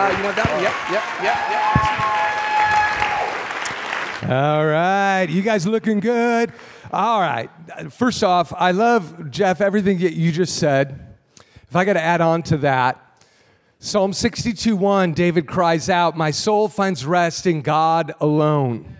Uh, you want that one? Yep, yep, yep, yep. All right, you guys looking good. All right. First off, I love Jeff everything that you just said. If I got to add on to that, Psalm 62 1, David cries out, My soul finds rest in God alone.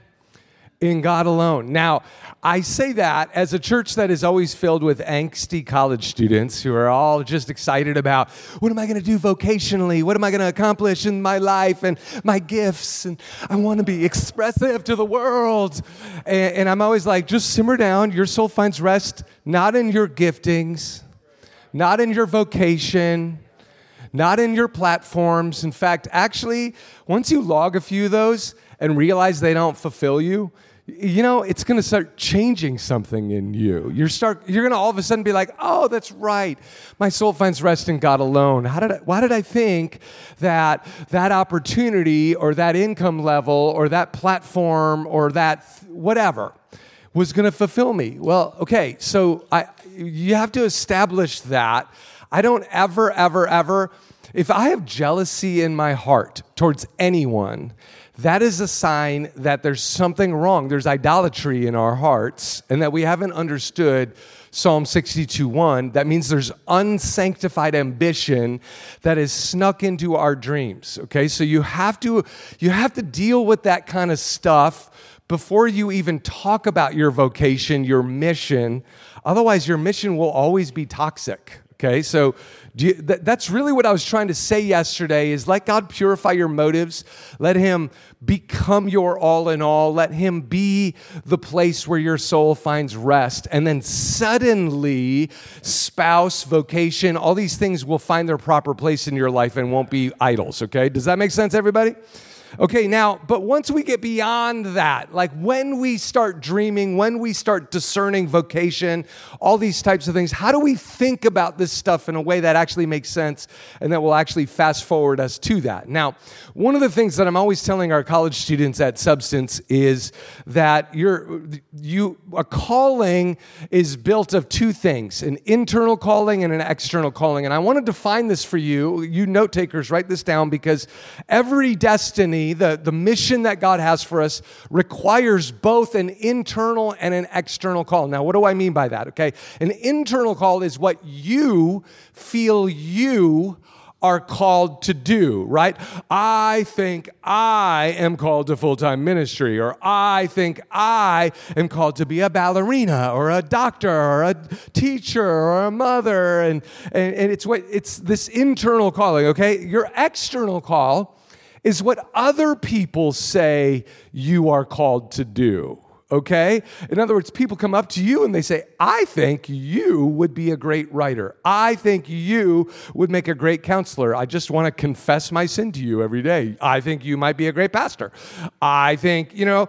In God alone. Now, I say that as a church that is always filled with angsty college students who are all just excited about what am I going to do vocationally? What am I going to accomplish in my life and my gifts? And I want to be expressive to the world. And, and I'm always like, just simmer down. Your soul finds rest not in your giftings, not in your vocation not in your platforms. In fact, actually, once you log a few of those and realize they don't fulfill you, you know, it's going to start changing something in you. You're start you're going to all of a sudden be like, "Oh, that's right. My soul finds rest in God alone." How did I, why did I think that that opportunity or that income level or that platform or that th- whatever was going to fulfill me? Well, okay. So I you have to establish that I don't ever, ever, ever, if I have jealousy in my heart towards anyone, that is a sign that there's something wrong. There's idolatry in our hearts, and that we haven't understood Psalm 62 1. That means there's unsanctified ambition that is snuck into our dreams. Okay, so you have to you have to deal with that kind of stuff before you even talk about your vocation, your mission. Otherwise, your mission will always be toxic. Okay, so you, th- that's really what I was trying to say yesterday is let God purify your motives. Let Him become your all in all. Let Him be the place where your soul finds rest. And then suddenly, spouse, vocation, all these things will find their proper place in your life and won't be idols. Okay, does that make sense, everybody? Okay, now, but once we get beyond that, like when we start dreaming, when we start discerning vocation, all these types of things, how do we think about this stuff in a way that actually makes sense and that will actually fast forward us to that? Now, one of the things that I'm always telling our college students at Substance is that you're, you, a calling is built of two things an internal calling and an external calling. And I want to define this for you. You note takers, write this down because every destiny the, the mission that God has for us requires both an internal and an external call. Now, what do I mean by that? Okay. An internal call is what you feel you are called to do, right? I think I am called to full time ministry, or I think I am called to be a ballerina, or a doctor, or a teacher, or a mother. And, and, and it's what it's this internal calling, okay? Your external call is what other people say you are called to do okay? In other words, people come up to you and they say, I think you would be a great writer. I think you would make a great counselor. I just want to confess my sin to you every day. I think you might be a great pastor. I think, you know,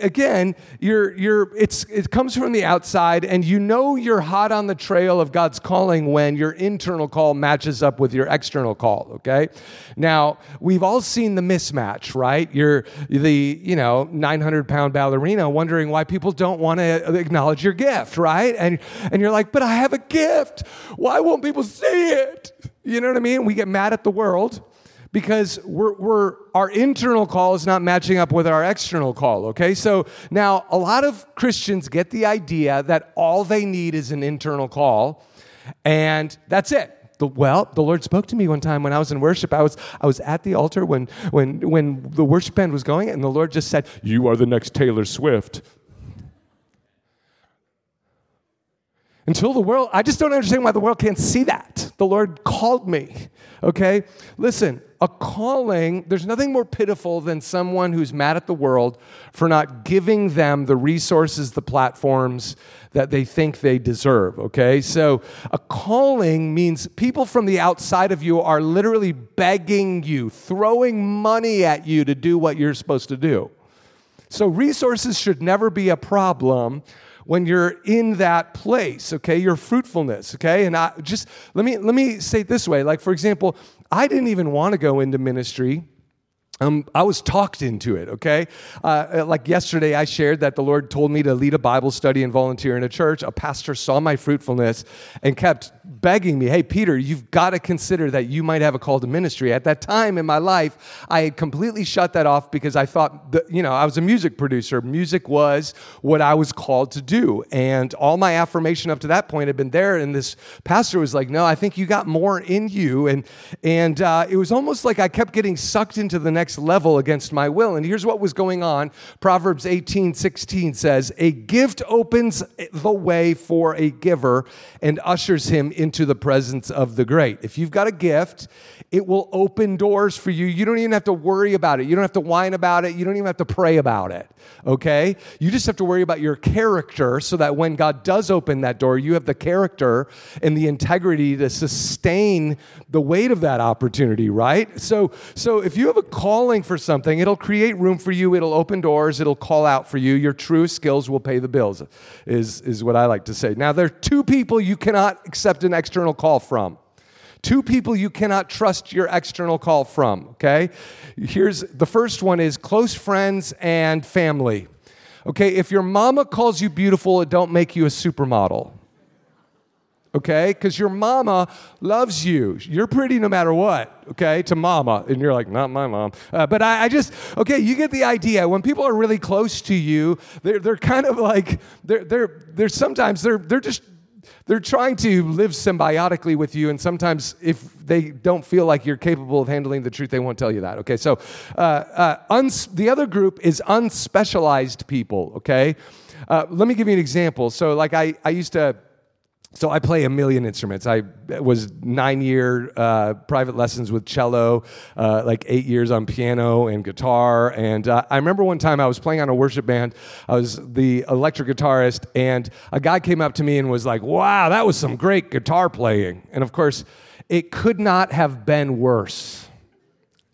again, you're, you're, it's, it comes from the outside and you know you're hot on the trail of God's calling when your internal call matches up with your external call, okay? Now, we've all seen the mismatch, right? You're the, you know, 900 pound ballerina wondering wondering why people don't want to acknowledge your gift, right? And, and you're like, but I have a gift. Why won't people see it? You know what I mean? We get mad at the world because we're, we're, our internal call is not matching up with our external call, okay? So now a lot of Christians get the idea that all they need is an internal call and that's it. The, well, the Lord spoke to me one time when I was in worship. I was, I was at the altar when, when, when the worship band was going, and the Lord just said, You are the next Taylor Swift. Until the world, I just don't understand why the world can't see that. The Lord called me, okay? Listen, a calling, there's nothing more pitiful than someone who's mad at the world for not giving them the resources, the platforms that they think they deserve, okay? So a calling means people from the outside of you are literally begging you, throwing money at you to do what you're supposed to do. So resources should never be a problem when you're in that place, okay? Your fruitfulness, okay? And I just let me let me say it this way. Like for example, I didn't even want to go into ministry um, I was talked into it, okay? Uh, like yesterday, I shared that the Lord told me to lead a Bible study and volunteer in a church. A pastor saw my fruitfulness and kept begging me, hey, Peter, you've got to consider that you might have a call to ministry. At that time in my life, I had completely shut that off because I thought, that, you know, I was a music producer. Music was what I was called to do. And all my affirmation up to that point had been there. And this pastor was like, no, I think you got more in you. And, and uh, it was almost like I kept getting sucked into the next next level against my will. And here's what was going on Proverbs 18 16 says, A gift opens the way for a giver and ushers him into the presence of the great. If you've got a gift, it will open doors for you. You don't even have to worry about it. You don't have to whine about it. You don't even have to pray about it. Okay? You just have to worry about your character so that when God does open that door, you have the character and the integrity to sustain the weight of that opportunity, right? So, so if you have a call calling for something, it'll create room for you, it'll open doors, it'll call out for you. Your true skills will pay the bills, is, is what I like to say. Now, there are two people you cannot accept an external call from. Two people you cannot trust your external call from, okay? Here's the first one is close friends and family. Okay, if your mama calls you beautiful, it don't make you a supermodel okay? Because your mama loves you. You're pretty no matter what, okay, to mama. And you're like, not my mom. Uh, but I, I, just, okay, you get the idea. When people are really close to you, they're, they're kind of like, they're, they're, they're sometimes, they're, they're just, they're trying to live symbiotically with you, and sometimes if they don't feel like you're capable of handling the truth, they won't tell you that. Okay, so uh, uh, uns- the other group is unspecialized people. Okay, uh, let me give you an example. So, like I, I used to so I play a million instruments. I was nine year uh, private lessons with cello, uh, like eight years on piano and guitar. And uh, I remember one time I was playing on a worship band. I was the electric guitarist, and a guy came up to me and was like, "Wow, that was some great guitar playing." And of course, it could not have been worse.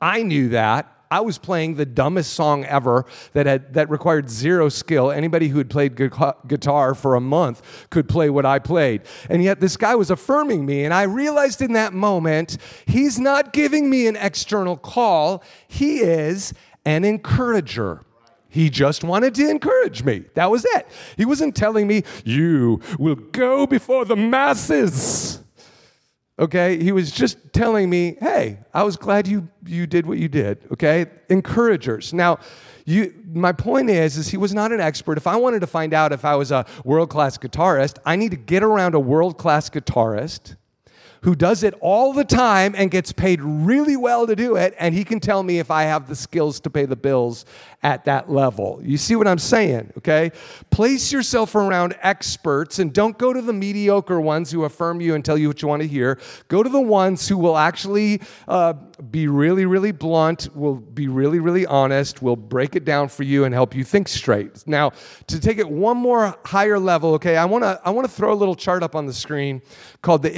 I knew that. I was playing the dumbest song ever that, had, that required zero skill. Anybody who had played guitar for a month could play what I played. And yet this guy was affirming me. And I realized in that moment, he's not giving me an external call, he is an encourager. He just wanted to encourage me. That was it. He wasn't telling me, You will go before the masses. Okay? He was just telling me, hey, I was glad you, you did what you did. Okay? Encouragers. Now, you, my point is, is he was not an expert. If I wanted to find out if I was a world-class guitarist, I need to get around a world-class guitarist who does it all the time and gets paid really well to do it, and he can tell me if I have the skills to pay the bills at that level. You see what I'm saying, okay? Place yourself around experts and don't go to the mediocre ones who affirm you and tell you what you want to hear. Go to the ones who will actually uh, be really, really blunt, will be really, really honest, will break it down for you and help you think straight. Now, to take it one more higher level, okay, I wanna, I wanna throw a little chart up on the screen called the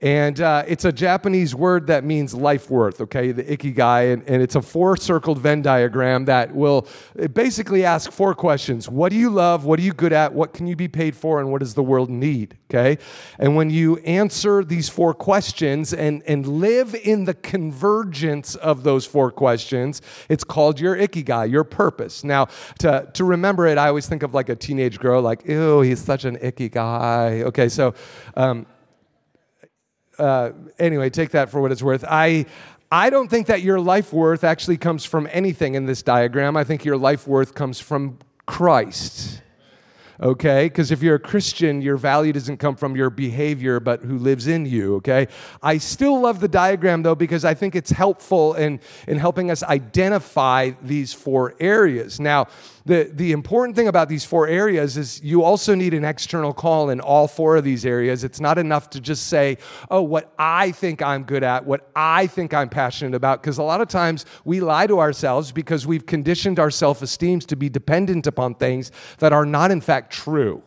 And uh, it's a Japanese word that means life worth, okay, the ikigai. And, and it's a four circled Venn diagram that will basically ask four questions What do you love? What are you good at? What can you be paid for? And what does the world need, okay? And when you answer these four questions and, and live in the convergence of those four questions, it's called your ikigai, your purpose. Now, to, to remember it, I always think of like a teenage girl, like, ew, he's such an icky guy. Okay, so. Um, uh, anyway, take that for what it's worth. I, I don't think that your life worth actually comes from anything in this diagram. I think your life worth comes from Christ okay? Because if you're a Christian, your value doesn't come from your behavior, but who lives in you, okay? I still love the diagram though, because I think it's helpful in, in helping us identify these four areas. Now, the, the important thing about these four areas is you also need an external call in all four of these areas. It's not enough to just say, oh, what I think I'm good at, what I think I'm passionate about, because a lot of times we lie to ourselves because we've conditioned our self esteem to be dependent upon things that are not, in fact, true.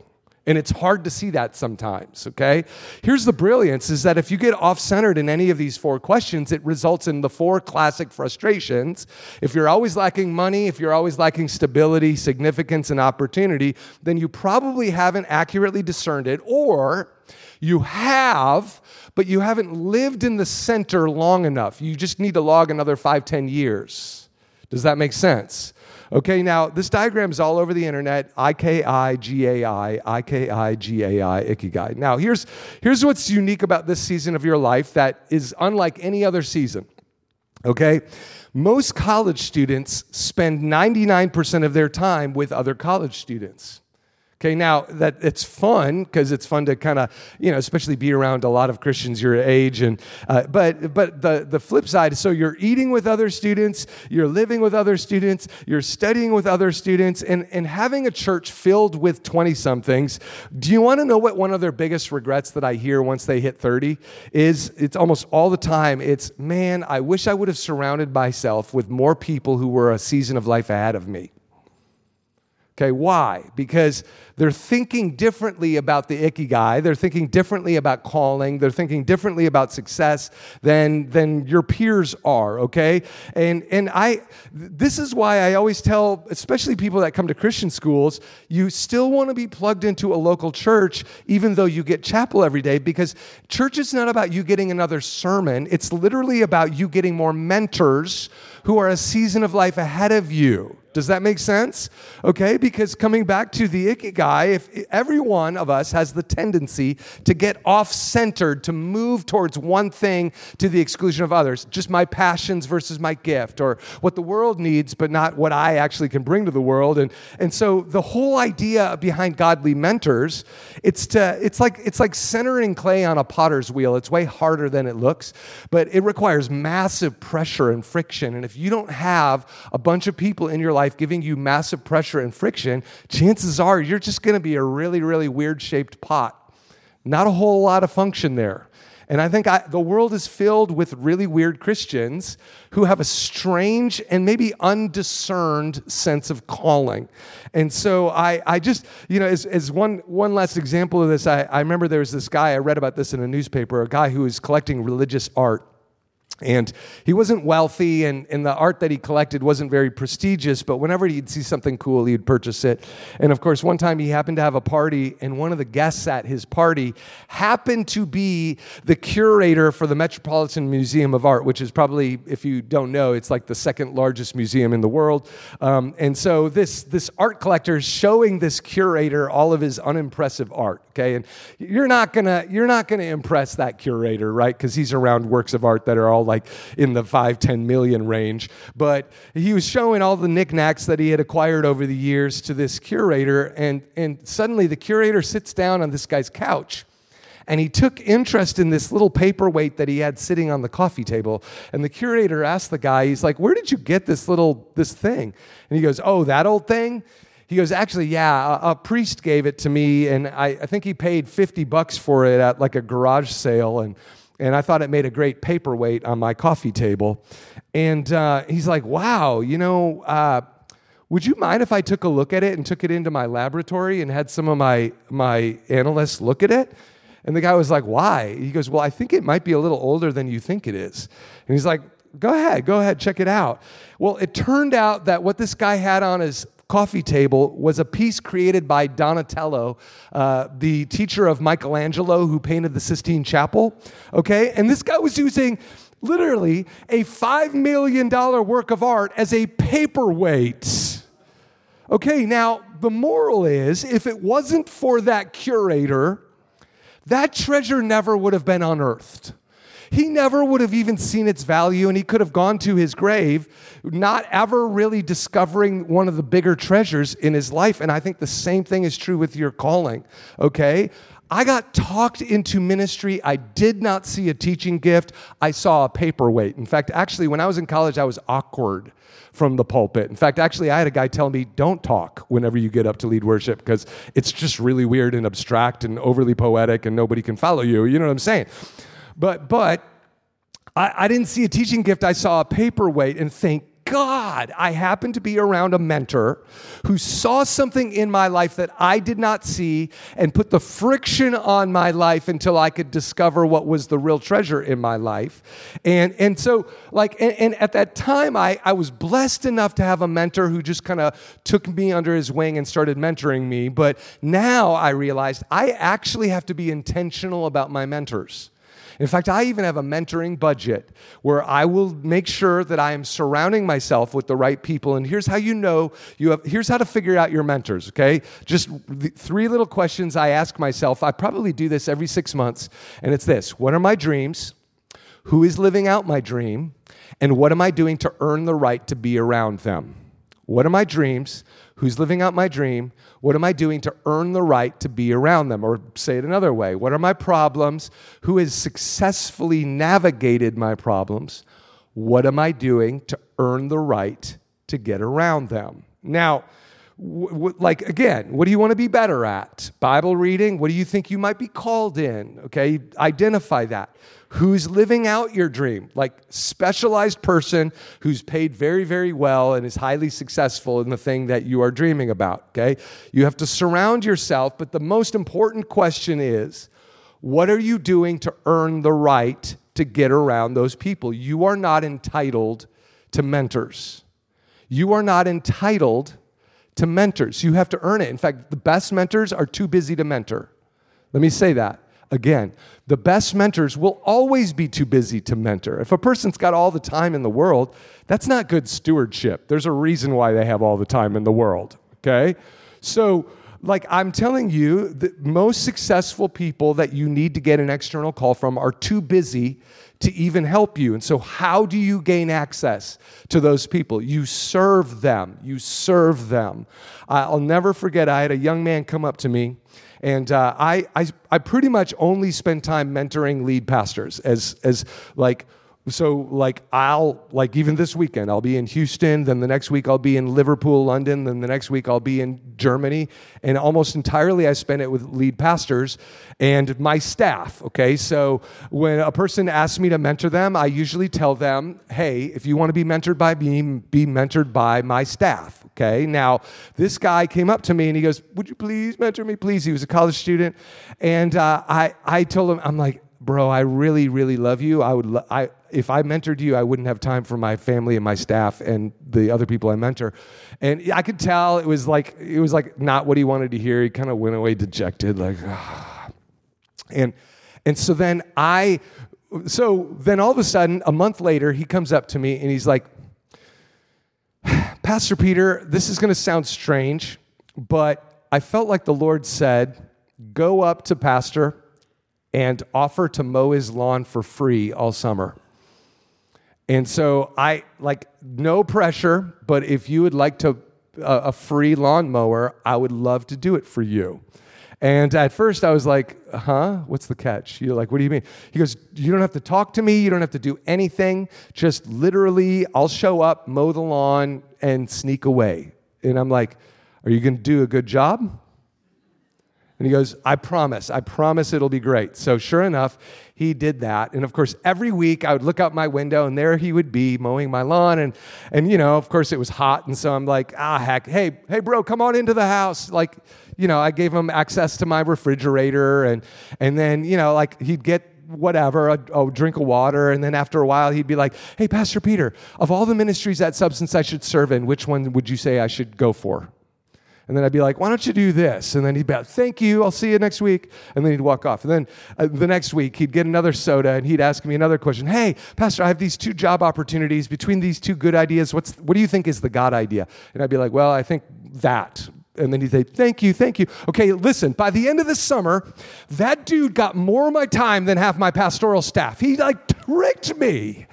And it's hard to see that sometimes, okay? Here's the brilliance is that if you get off centered in any of these four questions, it results in the four classic frustrations. If you're always lacking money, if you're always lacking stability, significance, and opportunity, then you probably haven't accurately discerned it, or You have, but you haven't lived in the center long enough. You just need to log another five, ten years. Does that make sense? Okay, now this diagram is all over the internet I K I G A I, I K I G A I, Ikigai. Now, here's, here's what's unique about this season of your life that is unlike any other season. Okay? Most college students spend 99% of their time with other college students. Okay, now that it's fun because it's fun to kind of, you know, especially be around a lot of Christians your age. And uh, but but the the flip side so you're eating with other students, you're living with other students, you're studying with other students, and and having a church filled with twenty somethings. Do you want to know what one of their biggest regrets that I hear once they hit thirty is? It's almost all the time. It's man, I wish I would have surrounded myself with more people who were a season of life ahead of me. Okay, why? Because they're thinking differently about the icky guy. They're thinking differently about calling. They're thinking differently about success than, than your peers are, okay? And, and I, this is why I always tell, especially people that come to Christian schools, you still want to be plugged into a local church, even though you get chapel every day, because church is not about you getting another sermon. It's literally about you getting more mentors who are a season of life ahead of you. Does that make sense? Okay, because coming back to the ikigai, if every one of us has the tendency to get off centered, to move towards one thing to the exclusion of others, just my passions versus my gift, or what the world needs, but not what I actually can bring to the world. And, and so the whole idea behind godly mentors, it's to it's like it's like centering clay on a potter's wheel. It's way harder than it looks, but it requires massive pressure and friction. And if you don't have a bunch of people in your life, life giving you massive pressure and friction, chances are you're just going to be a really, really weird shaped pot. Not a whole lot of function there. And I think I, the world is filled with really weird Christians who have a strange and maybe undiscerned sense of calling. And so I, I just, you know, as, as one, one last example of this, I, I remember there was this guy, I read about this in a newspaper, a guy who was collecting religious art. And he wasn't wealthy, and, and the art that he collected wasn't very prestigious, but whenever he'd see something cool, he'd purchase it. And of course, one time he happened to have a party, and one of the guests at his party happened to be the curator for the Metropolitan Museum of Art, which is probably, if you don't know, it's like the second largest museum in the world. Um, and so this, this art collector is showing this curator all of his unimpressive art, okay? And you're not gonna, you're not gonna impress that curator, right? Because he's around works of art that are all like in the five, 10 million range. But he was showing all the knickknacks that he had acquired over the years to this curator. And, and suddenly the curator sits down on this guy's couch and he took interest in this little paperweight that he had sitting on the coffee table and the curator asked the guy he's like where did you get this little this thing and he goes oh that old thing he goes actually yeah a, a priest gave it to me and I, I think he paid 50 bucks for it at like a garage sale and and I thought it made a great paperweight on my coffee table. And uh, he's like, wow, you know, uh, would you mind if I took a look at it and took it into my laboratory and had some of my, my analysts look at it? And the guy was like, why? He goes, well, I think it might be a little older than you think it is. And he's like, go ahead, go ahead, check it out. Well, it turned out that what this guy had on his coffee table was a piece created by Donatello, uh, the teacher of Michelangelo who painted the Sistine Chapel. Okay? And this guy was using literally a $5 million work of art as a paperweight. Okay, now the moral is if it wasn't for that curator, that treasure never would have been unearthed he never would have even seen its value and he could have gone to his grave not ever really discovering one of the bigger treasures in his life. And I think the same thing is true with your calling, okay? I got talked into ministry. I did not see a teaching gift. I saw a paperweight. In fact, actually, when I was in college, I was awkward from the pulpit. In fact, actually, I had a guy tell me, don't talk whenever you get up to lead worship because it's just really weird and abstract and overly poetic and nobody can follow you. You know what I'm saying? But, but I, I didn't see a teaching gift. I saw a paperweight, and thank God, I happened to be around a mentor who saw something in my life that I did not see and put the friction on my life until I could discover what was the real treasure in my life. And, and so, like, and, and at that time, I, I was blessed enough to have a mentor who just kind of took me under his wing and started mentoring me. But now I realized I actually have to be intentional about my mentors. In fact, I even have a mentoring budget where I will make sure that I am surrounding myself with the right people. And here's how you know you have, here's how to figure out your mentors, okay? Just three little questions I ask myself. I probably do this every six months. And it's this What are my dreams? Who is living out my dream? And what am I doing to earn the right to be around them? What are my dreams? Who's living out my dream? What am I doing to earn the right to be around them? Or say it another way What are my problems? Who has successfully navigated my problems? What am I doing to earn the right to get around them? Now, w- w- like again, what do you want to be better at? Bible reading? What do you think you might be called in? Okay, identify that who's living out your dream, like specialized person who's paid very, very well and is highly successful in the thing that you are dreaming about, okay? You have to surround yourself, but the most important question is what are you doing to earn the right to get around those people? You are not entitled to mentors. You are not entitled to mentors. You have to earn it. In fact, the best mentors are too busy to mentor. Let me say that again. The best mentors will always be too busy to mentor. If a person's got all the time in the world, that's not good stewardship. There's a reason why they have all the time in the world, okay? So, like I'm telling you, the most successful people that you need to get an external call from are too busy to even help you. And so, how do you gain access to those people? You serve them. You serve them. I'll never forget, I had a young man come up to me and uh, I, I, I pretty much only spend time mentoring lead pastors as, as like, so like I'll like even this weekend I'll be in Houston, then the next week I'll be in Liverpool, London, then the next week I'll be in Germany, and almost entirely I spend it with lead pastors and my staff. Okay, so when a person asks me to mentor them, I usually tell them, "Hey, if you want to be mentored by me, be mentored by my staff." Okay, now this guy came up to me and he goes, "Would you please mentor me, please?" He was a college student, and uh, I I told him, I'm like bro, I really, really love you. I would, lo- I, if I mentored you, I wouldn't have time for my family and my staff and the other people I mentor. And I could tell it was like, it was like not what he wanted to hear. He kind of went away dejected, like, ah. and, and so then I, so then all of a sudden, a month later, he comes up to me and he's like, Pastor Peter, this is going to sound strange, but I felt like the Lord said, go up to Pastor and offer to mow his lawn for free all summer. And so I like no pressure, but if you would like to uh, a free lawnmower, I would love to do it for you. And at first I was like, huh? What's the catch? You're like, what do you mean? He goes, you don't have to talk to me. You don't have to do anything. Just literally, I'll show up, mow the lawn, and sneak away. And I'm like, are you going to do a good job? And he goes, I promise, I promise it'll be great. So sure enough, he did that. And of course, every week I would look out my window and there he would be mowing my lawn. And, and you know, of course it was hot. And so I'm like, ah, heck, hey, hey, bro, come on into the house. Like, you know, I gave him access to my refrigerator. And, and then, you know, like he'd get whatever, a, a, drink of water. And then after a while, he'd be like, Hey, Pastor Peter, of all the ministries that substance I should serve in, which one would you say I should go for? And then I'd be like, why don't you do this? And then he'd be like, thank you, I'll see you next week. And then he'd walk off. And then uh, the next week, he'd get another soda and he'd ask me another question. Hey, Pastor, I have these two job opportunities. Between these two good ideas, what's, what do you think is the God idea? And I'd be like, well, I think that. And then he'd say, Thank you, thank you. Okay, listen, by the end of the summer, that dude got more of my time than half my pastoral staff. He like tricked me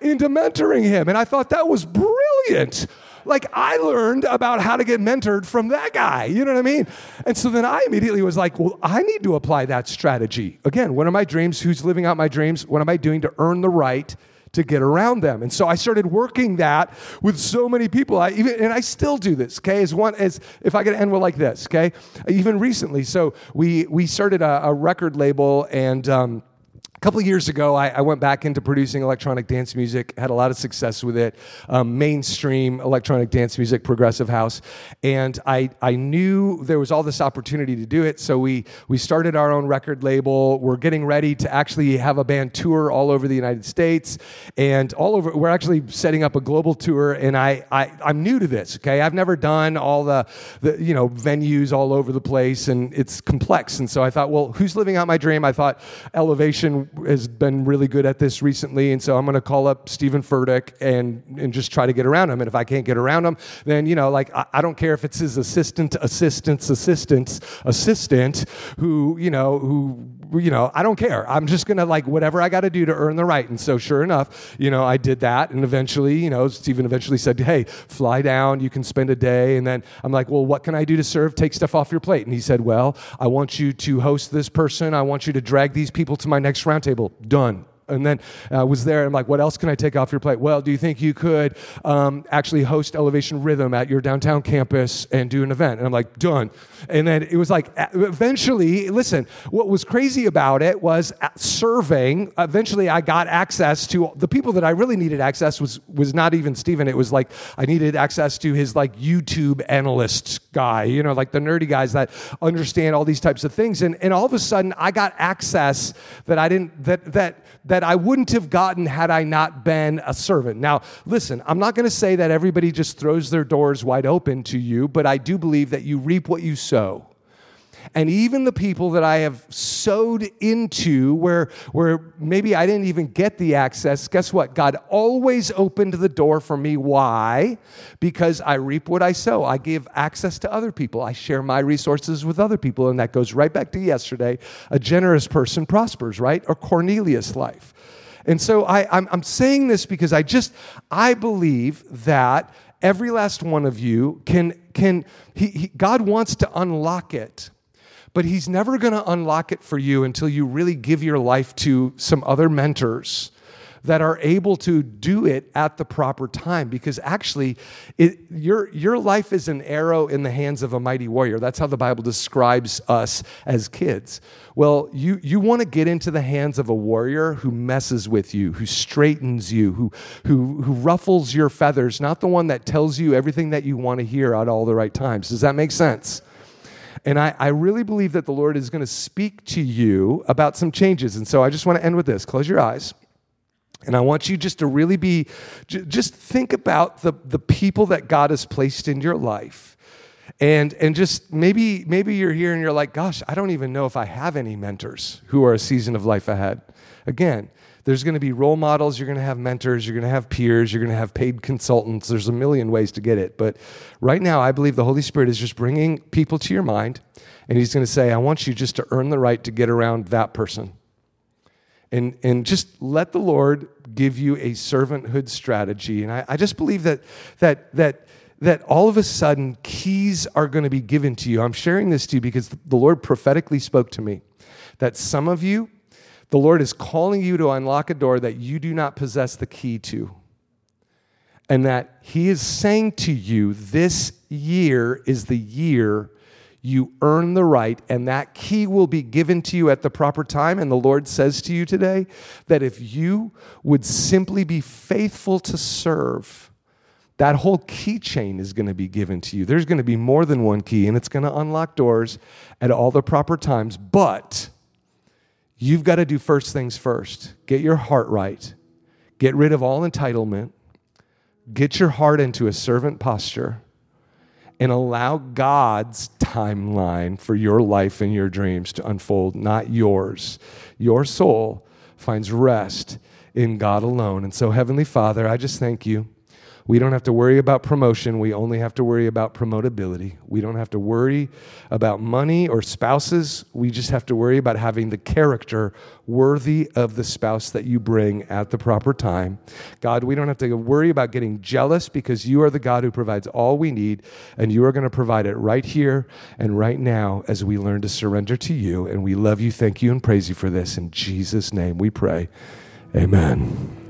into mentoring him. And I thought that was brilliant like I learned about how to get mentored from that guy. You know what I mean? And so then I immediately was like, well, I need to apply that strategy. Again, what are my dreams? Who's living out my dreams? What am I doing to earn the right? to get around them. And so I started working that with so many people. I even and I still do this, okay? As one as if I could end with like this, okay? Even recently. So we we started a, a record label and um, couple years ago, I, I, went back into producing electronic dance music, had a lot of success with it, um, mainstream electronic dance music, progressive house. And I, I knew there was all this opportunity to do it. So we, we started our own record label. We're getting ready to actually have a band tour all over the United States and all over. We're actually setting up a global tour. And I, I, I'm new to this, okay? I've never done all the, the, you know, venues all over the place and it's complex. And so I thought, well, who's living out my dream? I thought Elevation has been really good at this recently, and so I'm going to call up Steven Furtick and and just try to get around him. And if I can't get around him, then you know, like I, I don't care if it's his assistant, assistant's assistant's assistant who you know who you know, I don't care. I'm just going to like whatever I got to do to earn the right. And so, sure enough, you know, I did that. And eventually, you know, Steven eventually said, hey, fly down. You can spend a day. And then I'm like, well, what can I do to serve? Take stuff off your plate. And he said, well, I want you to host this person. I want you to drag these people to my next roundtable. Done and then I uh, was there. I'm like, what else can I take off your plate? Well, do you think you could um, actually host Elevation Rhythm at your downtown campus and do an event? And I'm like, done. And then it was like, eventually, listen, what was crazy about it was serving. Eventually, I got access to the people that I really needed access was was not even Steven. It was like I needed access to his like YouTube analyst guy, you know, like the nerdy guys that understand all these types of things. And and all of a sudden, I got access that I didn't that that that that I wouldn't have gotten had I not been a servant. Now, listen, I'm not going to say that everybody just throws their doors wide open to you, but I do believe that you reap what you sow. And even the people that I have sowed into, where, where maybe I didn't even get the access, guess what? God always opened the door for me. Why? Because I reap what I sow. I give access to other people. I share my resources with other people. And that goes right back to yesterday. A generous person prospers, right? Or Cornelius' life. And so I, I'm, I'm saying this because I just, I believe that every last one of you can, can he, he, God wants to unlock it but He's never going to unlock it for you until you really give your life to some other mentors that are able to do it at the proper time. Because actually it, your, your life is an arrow in the hands of a mighty warrior. That's how the bible describes us as kids. Well you, you want to get into the hands of a warrior who messes with you who straightens you who, who, who ruffles your feathers not the one that tells you everything that you want to hear at all the right times. Does that make sense and I, I really believe that the Lord is going to speak to you about some changes. And so I just want to end with this. Close your eyes. And I want you just to really be, just think about the, the people that God has placed in your life. And, and just maybe, maybe you're here and you're like, gosh, I don't even know if I have any mentors who are a season of life ahead. Again, there's going to be role models, you're going to have mentors, you're going to have peers, you're going to have paid consultants. There's a million ways to get it. But right now, I believe the Holy Spirit is just bringing people to your mind, and He's going to say, I want you just to earn the right to get around that person. And, and just let the Lord give you a servanthood strategy. And I, I just believe that, that, that, that all of a sudden keys are going to be given to you. I'm sharing this to you because the Lord prophetically spoke to me that some of you the Lord is calling you to unlock a door that you do not possess the key to. And that He is saying to you, this year is the year you earn the right, and that key will be given to you at the proper time. And the Lord says to you today that if you would simply be faithful to serve, that whole keychain is going to be given to you. There's going to be more than one key, and it's going to unlock doors at all the proper times. But You've got to do first things first. Get your heart right. Get rid of all entitlement. Get your heart into a servant posture and allow God's timeline for your life and your dreams to unfold, not yours. Your soul finds rest in God alone. And so, Heavenly Father, I just thank you we don't have to worry about promotion. We only have to worry about promotability. We don't have to worry about money or spouses. We just have to worry about having the character worthy of the spouse that you bring at the proper time. God, we don't have to worry about getting jealous because you are the God who provides all we need, and you are going to provide it right here and right now as we learn to surrender to you. And we love you, thank you, and praise you for this. In Jesus' name we pray. Amen.